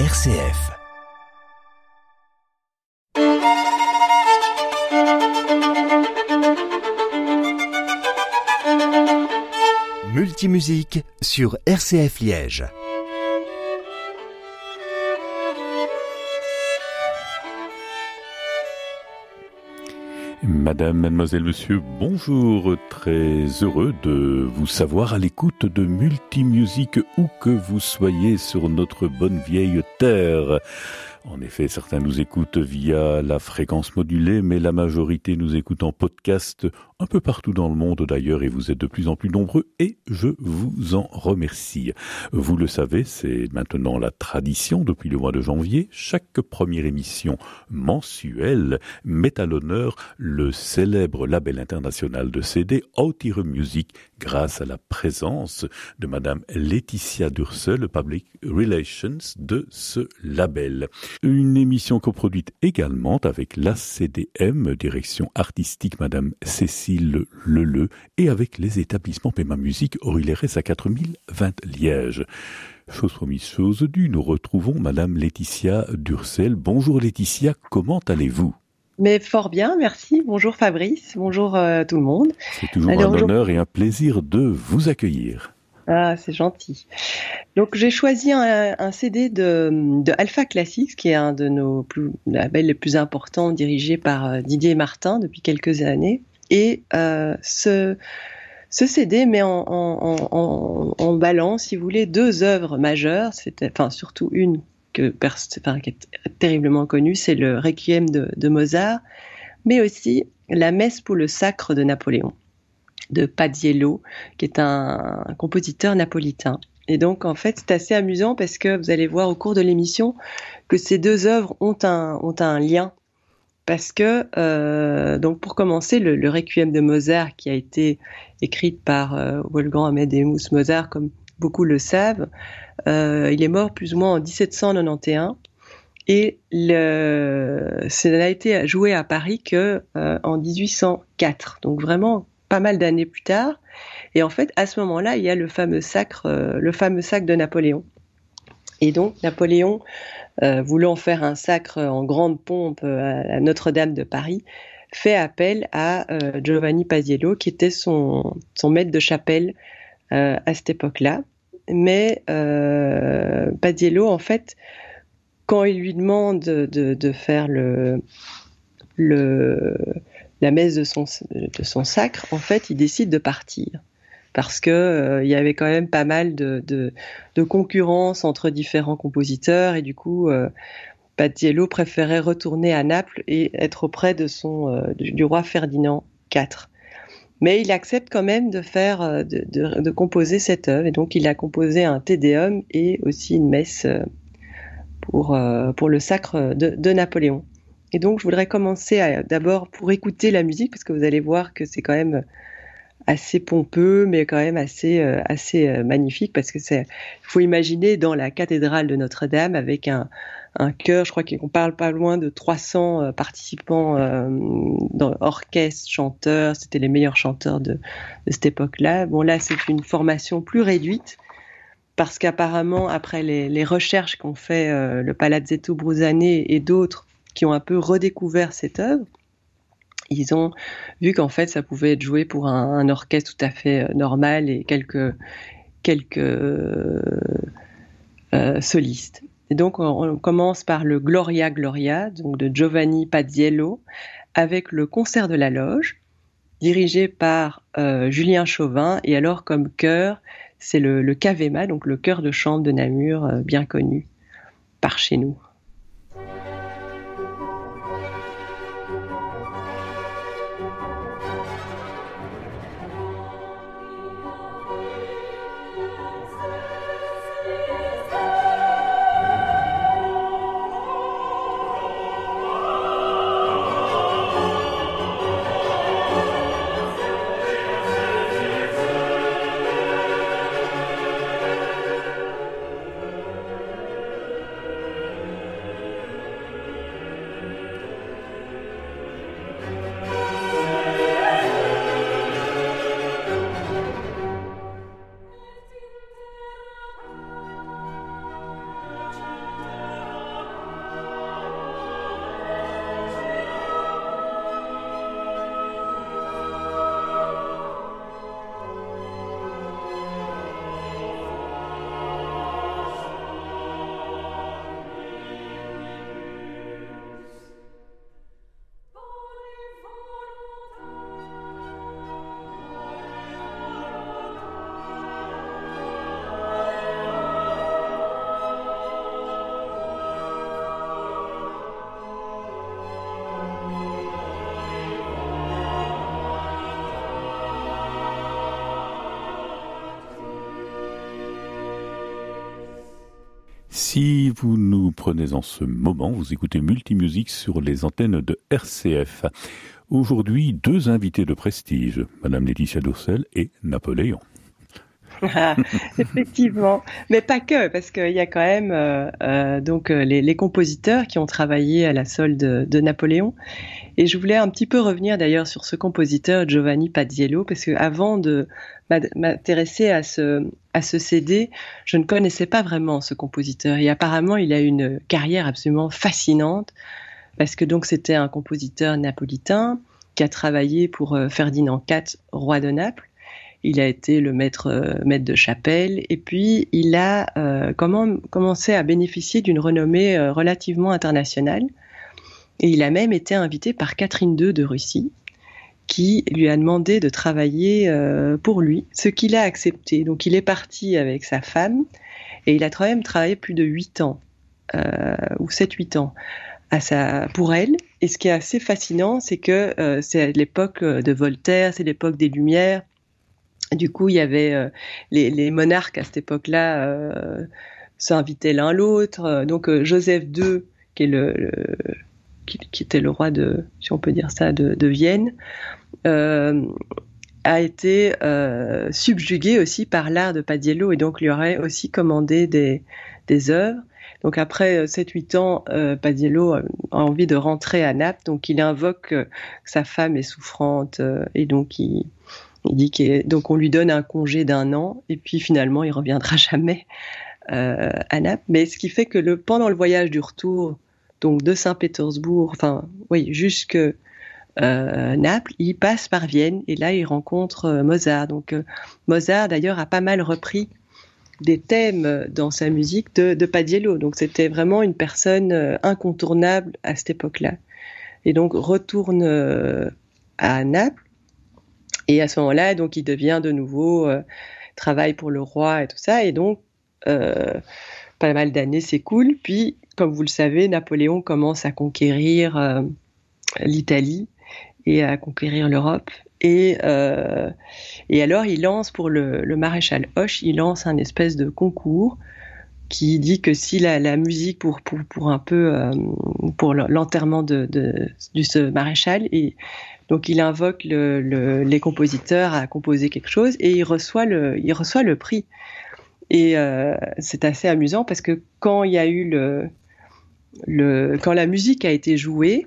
RCF. Multimusique sur RCF Liège. Madame, mademoiselle, monsieur, bonjour. Très heureux de vous savoir à l'écoute de Multimusique où que vous soyez sur notre bonne vieille terre. En effet, certains nous écoutent via la fréquence modulée, mais la majorité nous écoute en podcast un peu partout dans le monde d'ailleurs, et vous êtes de plus en plus nombreux, et je vous en remercie. Vous le savez, c'est maintenant la tradition depuis le mois de janvier. Chaque première émission mensuelle met à l'honneur le célèbre label international de CD Outire Music grâce à la présence de Madame Laetitia Dursel, Public Relations de ce label. Une émission coproduite également avec la CDM, direction artistique Madame Cécile Leleu, et avec les établissements Pema Musique Aurillérès à 4020 Liège. Chose promise, chose due, nous retrouvons Madame Laetitia Dursel. Bonjour Laetitia, comment allez-vous? Mais fort bien, merci. Bonjour Fabrice, bonjour euh, tout le monde. C'est toujours un honneur et un plaisir de vous accueillir. Ah, c'est gentil. Donc j'ai choisi un, CD de, de, Alpha Classics, qui est un de nos plus, labels les plus importants, dirigé par euh, Didier Martin depuis quelques années. Et ce, ce CD met en, balance, si vous voulez, deux œuvres majeures, enfin surtout une que, qui est terriblement connue, c'est le Requiem de, Mozart, mais aussi la Messe pour le sacre de Napoléon, de Paziello, qui est un, compositeur napolitain. Et donc, en fait, c'est assez amusant parce que vous allez voir au cours de l'émission que ces deux œuvres ont un lien. Parce que, euh, donc pour commencer, le, le, Requiem de Mozart, qui a été écrite par euh, Wolfgang Amadeus Mozart, comme beaucoup le savent, euh, il est mort plus ou moins en 1791 et le, ça n'a été joué à Paris que euh, en 1804, donc vraiment pas mal d'années plus tard. Et en fait, à ce moment-là, il y a le fameux sacre, euh, le fameux sacre de Napoléon. Et donc Napoléon, voulant faire un sacre en grande pompe à Notre-Dame de Paris, fait appel à Giovanni Paziello, qui était son, maître de chapelle à cette époque-là mais euh, Padiello, en fait, quand il lui demande de, faire la messe de son sacre, en fait, il décide de partir. Parce que euh, il y avait quand même pas mal de, de, de, concurrence entre différents compositeurs et du coup, euh, Padiello préférait retourner à Naples et être auprès de son, euh, du, du, roi Ferdinand IV. Mais il accepte quand même de faire, euh, de, de, de, composer cette œuvre. Et donc, il a composé un Tédéum et aussi une messe euh, pour, euh, pour le sacre de, de Napoléon. Et donc, je voudrais commencer d'abord pour écouter la musique, parce que vous allez voir que c'est quand même assez pompeux, mais quand même assez, assez magnifique, parce que c'est, faut imaginer dans la cathédrale de Notre-Dame avec un, un chœur, je crois qu'on parle pas loin de 300 euh, participants euh, dans orchestre, chanteurs, c'était les meilleurs chanteurs de, cette époque-là. Bon là c'est une formation plus réduite parce qu'apparemment après les, recherches qu'ont fait euh, le Palazzetto Bruzane et d'autres qui ont un peu redécouvert cette œuvre, ils ont vu qu'en fait ça pouvait être joué pour un, orchestre tout à fait euh, normal et quelques quelques euh, solistes. Et donc, on, commence par le Gloria Gloria, donc de Giovanni Paziello, avec le concert de la loge, dirigé par euh, Julien Chauvin. Et alors, comme chœur, c'est le, le donc le chœur de chambre de Namur, euh, bien connu par chez nous. Vous nous prenez en ce moment, vous écoutez Multimusique sur les antennes de RCF. Aujourd'hui, deux invités de prestige, Madame Laetitia Doursel et Napoléon. Effectivement, mais pas que, parce qu'il y a quand même euh, euh, donc euh, les, compositeurs qui ont travaillé à la solde de, Napoléon. Et je voulais un petit peu revenir d'ailleurs sur ce compositeur Giovanni Paziello, parce que avant de m'intéresser à ce à ce CD, je ne connaissais pas vraiment ce compositeur. Et apparemment, il a une carrière absolument fascinante, parce que donc c'était un compositeur napolitain qui a travaillé pour Ferdinand IV, roi de Naples il a été le maître, euh, maître de chapelle, et puis il a euh, comment, commencé à bénéficier d'une renommée euh, relativement internationale. Et il a même été invité par Catherine II de Russie, qui lui a demandé de travailler pour lui, ce qu'il a accepté. Donc il est parti avec sa femme, et il a quand même travaillé plus de 8 ans, ou 7-8 ans. Pour elle. Et ce qui est assez fascinant, c'est que c'est l'époque de Voltaire, c'est l'époque des Lumières, du coup, il y avait euh, les, monarques à cette époque-là euh, s'invitaient l'un l'autre. Donc euh, Joseph II, qui est le, qui, était le roi de, si on peut dire ça, de, Vienne, a été subjugué aussi par l'art de Padiello et donc lui aurait aussi commandé des, des œuvres. Donc après 7-8 ans, Padiello a envie de rentrer à Naples, donc il invoque que sa femme est souffrante et donc il, dit donc on lui donne un congé d'un an et puis finalement il reviendra jamais euh, à Naples. Mais ce qui fait que le, pendant le voyage du retour, donc de Saint-Pétersbourg, enfin oui, jusque euh, Naples, il passe par Vienne et là il rencontre euh, Mozart. Donc Mozart d'ailleurs a pas mal repris des thèmes dans sa musique de, de Padiello. Donc c'était vraiment une personne incontournable à cette époque-là. Et donc retourne à Naples et à ce moment-là, donc, il devient de nouveau, euh, travaille pour le roi et tout ça. Et donc, euh, pas mal d'années s'écoulent. Puis, comme vous le savez, Napoléon commence à conquérir euh, l'Italie et à conquérir l'Europe. Et, euh, alors, il lance pour le, maréchal Hoche, il lance un espèce de concours qui dit que si la, la musique pour, pour, un peu euh, pour l'enterrement de, ce maréchal donc il invoque le, les compositeurs à composer quelque chose et il reçoit le, il reçoit le prix. Et c'est assez amusant parce que quand il y a eu le, quand la musique a été jouée,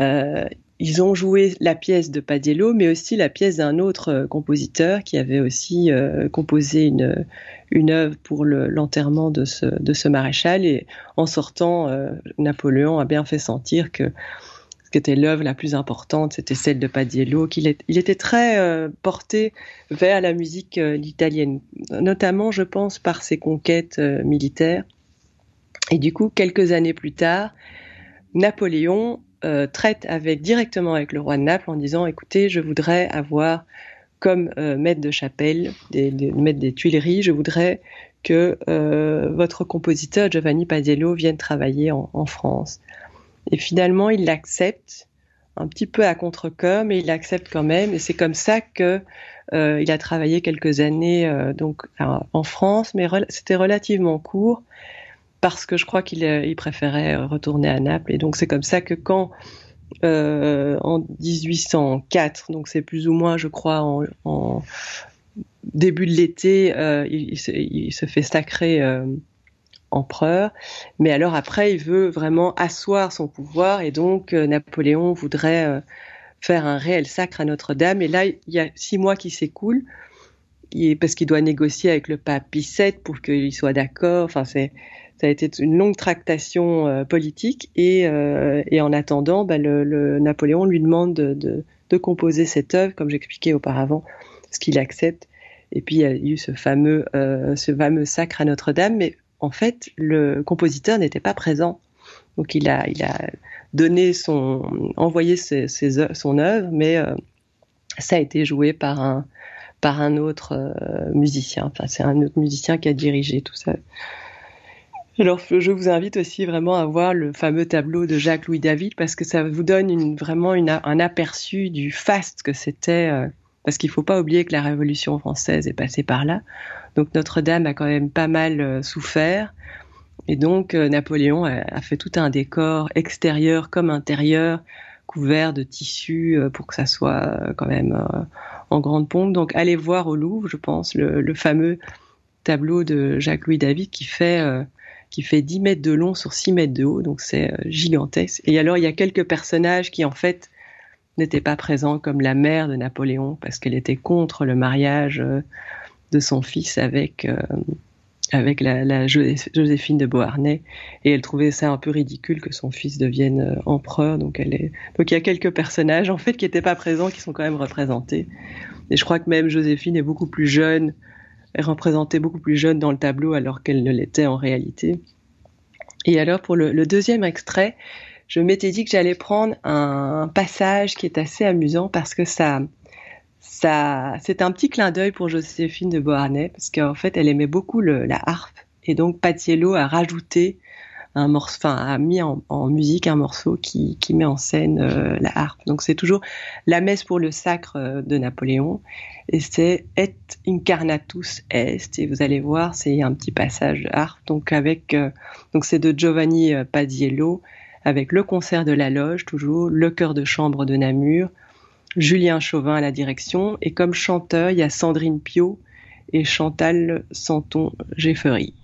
euh, ils ont joué la pièce de Padiello, mais aussi la pièce d'un autre euh, compositeur qui avait aussi euh, composé une, œuvre pour l'enterrement de, ce, ce maréchal. Et en sortant, Napoléon a bien fait sentir que était l'œuvre la plus importante, c'était celle de Padiello, qu'il il était très porté vers la musique italienne, notamment, je pense, par ses conquêtes militaires. Et du coup, quelques années plus tard, Napoléon traite avec directement avec le roi de Naples en disant, écoutez, je voudrais avoir comme maître de chapelle, maître des Tuileries, je voudrais que votre compositeur Giovanni Padiello vienne travailler en France. Et finalement, il l'accepte un petit peu à contre-cœur, mais il l'accepte quand même. Et c'est comme ça que euh, il a travaillé quelques années euh, donc en France, mais c'était relativement court parce que je crois qu'il euh, préférait retourner à Naples. Et donc c'est comme ça que quand en 1804, donc c'est plus ou moins, je crois, en, début de l'été, il, se, fait sacrer empereur. Mais alors après, il veut vraiment asseoir son pouvoir et donc euh, Napoléon voudrait euh, faire un réel sacre à Notre-Dame. Et là, il y a six mois qui s'écoulent parce qu'il doit négocier avec le pape Pie VII pour qu'il soit d'accord. Enfin, c'est ça a été une longue tractation euh, politique et, et, en attendant, bah, le, Napoléon lui demande de, composer cette œuvre, comme j'expliquais auparavant, ce qu'il accepte. Et puis il y a eu ce fameux, ce fameux sacre à Notre-Dame, mais en fait, le compositeur n'était pas présent. Donc il a, donné son, envoyé son œuvre, mais euh, ça a été joué par un, par un autre euh, musicien. Enfin, c'est un autre musicien qui a dirigé tout ça. Alors, je vous invite aussi vraiment à voir le fameux tableau de Jacques-Louis David parce que ça vous donne une, vraiment une, un aperçu du faste que c'était. Euh, parce qu'il ne faut pas oublier que la Révolution française est passée par là. Donc Notre-Dame a quand même pas mal euh, souffert. Et donc Napoléon a, fait tout un décor extérieur comme intérieur, couvert de tissus pour que ça soit quand même en grande pompe. Donc allez voir au Louvre, je pense, le, fameux tableau de Jacques-Louis David qui fait qui fait 10 mètres de long sur 6 mètres de haut, donc c'est gigantesque. Et alors il y a quelques personnages qui en fait n'était pas présent comme la mère de Napoléon parce qu'elle était contre le mariage euh, de son fils avec euh, avec la, Joséphine de Beauharnais. Et elle trouvait ça un peu ridicule que son fils devienne euh, empereur. Donc donc il y a quelques personnages en fait qui n'étaient pas présents qui sont quand même représentés. Et je crois que même Joséphine est beaucoup plus jeune est représentée beaucoup plus jeune dans le tableau alors qu'elle ne l'était en réalité. Et alors pour le deuxième extrait je m'étais dit que j'allais prendre un, passage qui est assez amusant parce que ça, ça, c'est un petit clin d'œil pour Joséphine de Beauharnais parce qu'en fait, elle aimait beaucoup la harpe et donc Patiello a rajouté un morceau, enfin a mis en, musique un morceau qui, qui met en scène euh, la harpe. Donc c'est toujours la messe pour le sacre euh, de Napoléon et c'est Et incarnatus est et vous allez voir c'est un petit passage de harpe donc avec euh, donc c'est de Giovanni Padiello avec le concert de la loge toujours, le chœur de chambre de Namur, Julien Chauvin à la direction, et comme chanteur, il y a Sandrine Pio et Chantal Santon-Geffery. retrouvons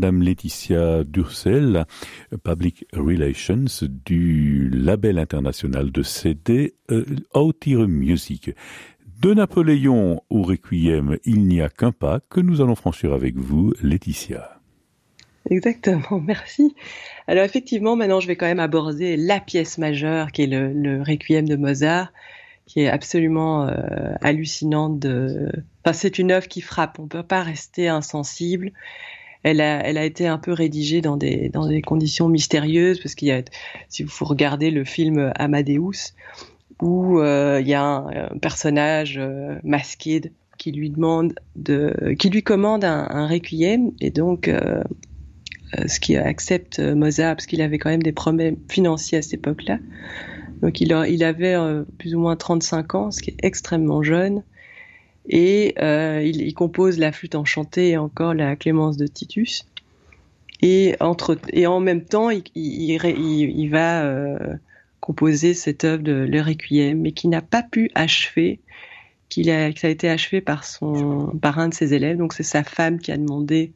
Madame Laetitia Durcel, Public Relations du label international de CD euh, Music. De Napoléon au Requiem, il n'y a qu'un pas que nous allons franchir avec vous, Laetitia. Exactement, merci. Alors effectivement, maintenant je vais quand même aborder la pièce majeure qui est le, Requiem de Mozart, qui est absolument hallucinante. De... Enfin, c'est une œuvre qui frappe. On ne peut pas rester insensible. Elle a, elle a été un peu rédigée dans des, dans des conditions mystérieuses parce qu'il y a, si vous regardez le film Amadeus, où il y a un, personnage masqué qui lui demande de, qui lui commande un, un requiem et donc euh, euh, ce qui accepte Mozart parce qu'il avait quand même des problèmes financiers à cette époque-là. Donc il, a, il avait euh, plus ou moins 35 ans, ce qui est extrêmement jeune. Et euh, il, compose la flûte enchantée et encore la Clémence de Titus. Et, entre, et en même temps, il, il, va euh, composer cette œuvre de Le Requiem, mais qui n'a pas pu achever qu'il a, a été achevé par son, par un de ses élèves. Donc c'est sa femme qui a demandé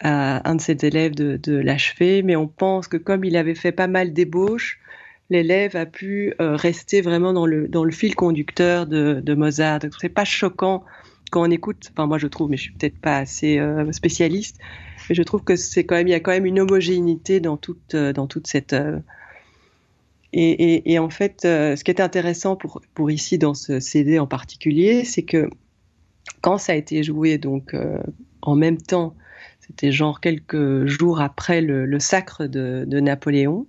à un de ses élèves de, de l'achever. Mais on pense que comme il avait fait pas mal d'ébauches, l'élève a pu euh, rester vraiment dans le, fil conducteur de, Mozart. Donc c'est pas choquant quand on écoute. Enfin moi je trouve, mais je suis peut-être pas assez euh, spécialiste. Mais je trouve que y a quand même une homogénéité dans toute, euh, dans toute cette œuvre. Et, et, en fait, ce qui est intéressant pour, pour ici dans ce CD en particulier, c'est que quand ça a été joué donc en même temps, c'était genre quelques jours après le, sacre de, Napoléon,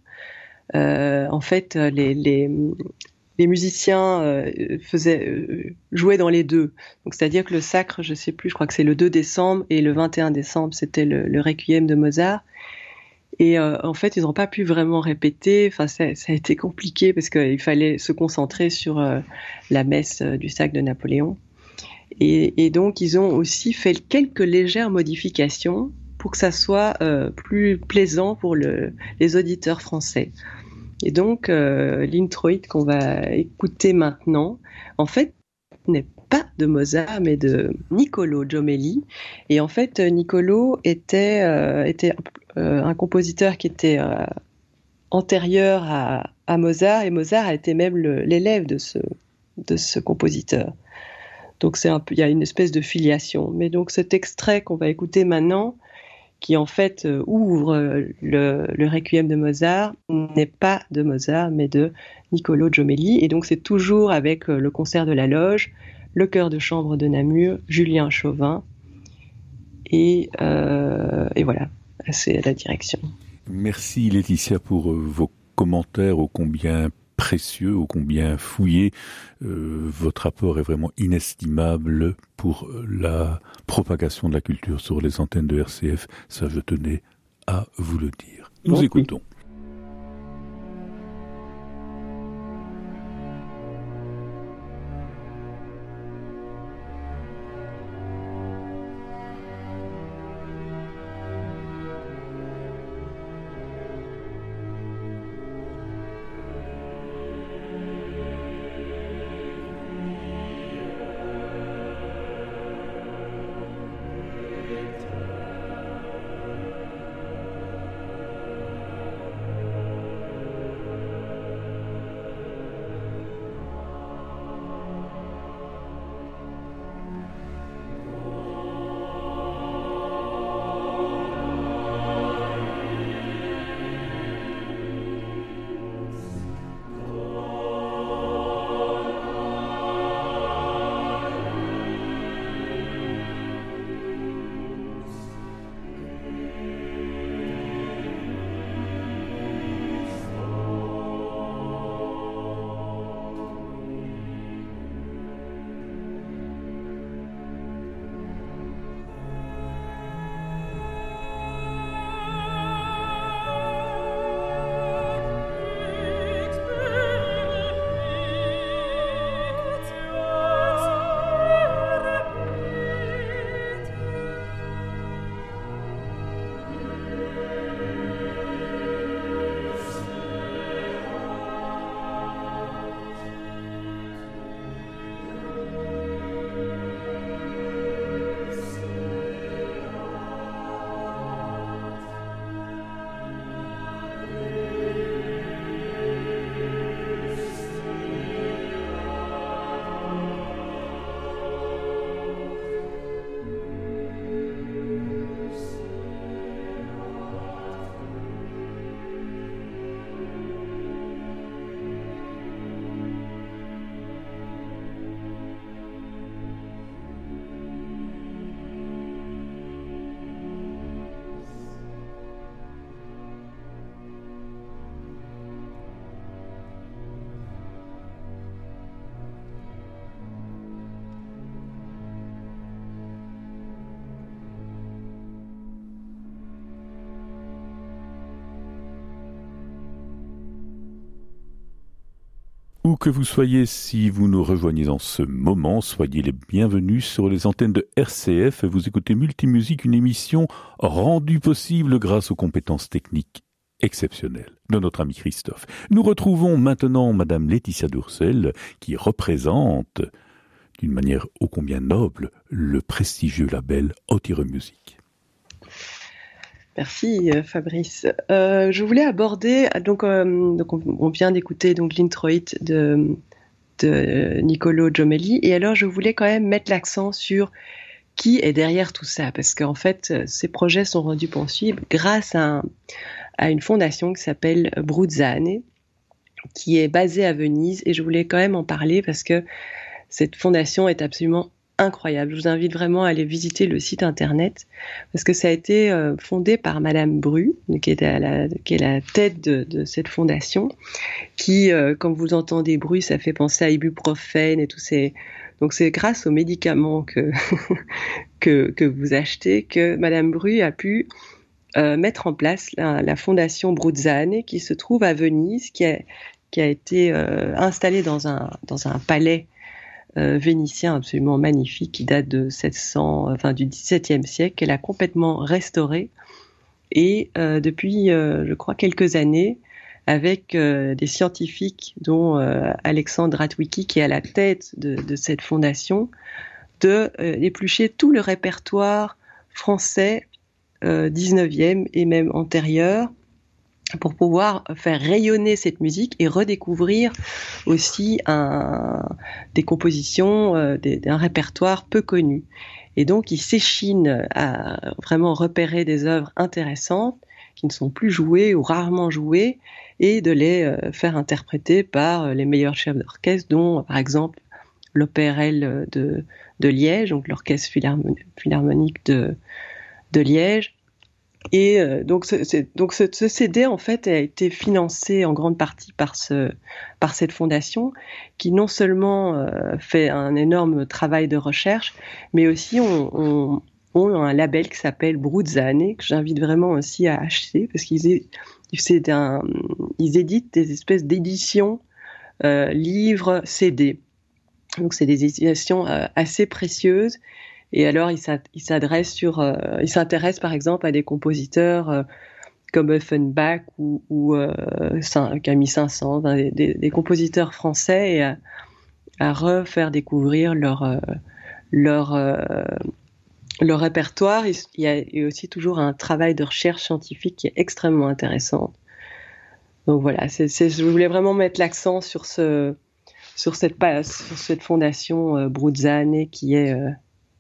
en fait, les, musiciens euh, faisaient euh, jouaient dans les deux. C'est-à-dire que le sacre, je sais plus, je crois que c'est le 2 décembre et le 21 décembre, c'était le, le requiem de Mozart. Et euh, en fait, ils n'ont pas pu vraiment répéter. Enfin, ça, a été compliqué parce qu'il fallait se concentrer sur euh, la messe euh, du sac de Napoléon. Et, donc, ils ont aussi fait quelques légères modifications pour que ça soit euh, plus plaisant pour le, les auditeurs français. Et donc, euh, qu'on va écouter maintenant, en fait, n'est pas de Mozart, mais de Niccolo Giomelli. Et en fait, Niccolo était, euh, était euh, un compositeur qui était antérieur à, Mozart, et Mozart a été même l'élève de ce, de ce compositeur. Donc il y a une espèce de filiation. Mais donc cet extrait qu'on va écouter maintenant, qui en fait euh, ouvre le, le, Requiem de Mozart, n'est pas de Mozart, mais de Niccolo Giomelli. Et donc c'est toujours avec le concert de la loge, le chœur de chambre de Namur, Julien Chauvin. Et, euh, et voilà, c'est la direction. Merci Laetitia pour euh, vos commentaires ô combien précieux, ô combien fouillés. Euh, votre apport est vraiment inestimable pour la propagation de la culture sur les antennes de RCF. Ça, je tenais à vous le dire. Nous écoutons. Où que vous soyez, si vous nous rejoignez en ce moment, soyez les bienvenus sur les antennes de RCF. Vous écoutez Multimusique, une émission rendue possible grâce aux compétences techniques exceptionnelles de notre ami Christophe. Nous retrouvons maintenant Madame Laetitia Dourcel, qui représente, d'une manière ô combien noble, le prestigieux label Otire Music. Merci euh, Fabrice. Euh, je voulais aborder donc, euh, on, vient d'écouter donc l'introit de de Nicolo Giomelli. Et alors je voulais quand même mettre l'accent sur qui est derrière tout ça. Parce qu'en fait ces projets sont rendus possibles grâce à, à une fondation qui s'appelle Bruzzane qui est basée à Venise. Et je voulais quand même en parler parce que cette fondation est absolument incroyable. Je vous invite vraiment à aller visiter le site internet parce que ça a été euh, fondé par Madame Bru, qui est, la, tête de, cette fondation, qui, euh, comme vous entendez bruit, ça fait penser à ibuprofène et tous ces... Donc c'est grâce aux médicaments que, que, vous achetez que Madame Bru a pu euh, mettre en place la, fondation Bruzzane qui se trouve à Venise, qui a, qui a été installée dans un, dans un palais vénitien absolument magnifique qui date de 700, enfin du XVIIe siècle, qu'elle a complètement restauré. Et euh, depuis, euh, je crois, quelques années, avec des scientifiques, dont Alexandre Atwicki, qui est à la tête de, de cette fondation, de éplucher tout le répertoire français 19e et même antérieur pour pouvoir faire rayonner cette musique et redécouvrir aussi un, des compositions, euh, d'un répertoire peu connu. Et donc, il s'échine à vraiment repérer des œuvres intéressantes qui ne sont plus jouées ou rarement jouées et de les euh, faire interpréter par euh, les meilleurs chefs d'orchestre, dont par exemple l'OPRL de, de Liège, donc l'orchestre philharmonique de Liège, et euh, donc, ce, donc ce, CD en fait a été financé en grande partie par ce par cette fondation qui non seulement euh, fait un énorme travail de recherche, mais aussi on, un label qui s'appelle Bruzzane que j'invite vraiment aussi à acheter parce qu'ils c'est éditent des espèces d'éditions euh, livres CD. Donc c'est des éditions assez précieuses et alors, il s'adresse sur, euh, il s'intéresse par exemple à des compositeurs euh, comme Offenbach ou, euh, Camille Saint-Saëns, des, compositeurs français, et à, refaire découvrir leur leur leur répertoire. Il y a aussi toujours un travail de recherche scientifique qui est extrêmement intéressant. Donc voilà, je voulais vraiment mettre l'accent sur ce sur cette fondation Bruzzane qui est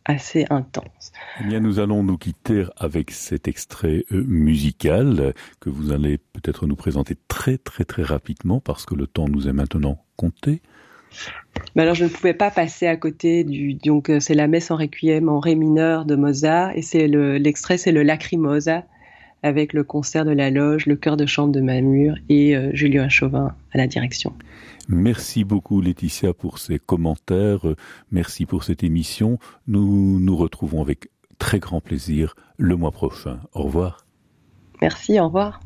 assez intense. Eh bien, nous allons nous quitter avec cet extrait euh, musical que vous allez peut-être nous présenter très très très rapidement parce que le temps nous est maintenant compté. Mais alors, je ne pouvais pas passer à côté du. Donc, euh, c'est la messe en requiem en ré mineur de Mozart et c'est l'extrait, c'est le Lacrimosa avec le concert de la loge, le chœur de chambre de Mamur et euh, Julien Chauvin à la direction. Merci beaucoup Laetitia pour ces commentaires. Merci pour cette émission. Nous nous retrouvons avec très grand plaisir le mois prochain. Au revoir. Merci, au revoir.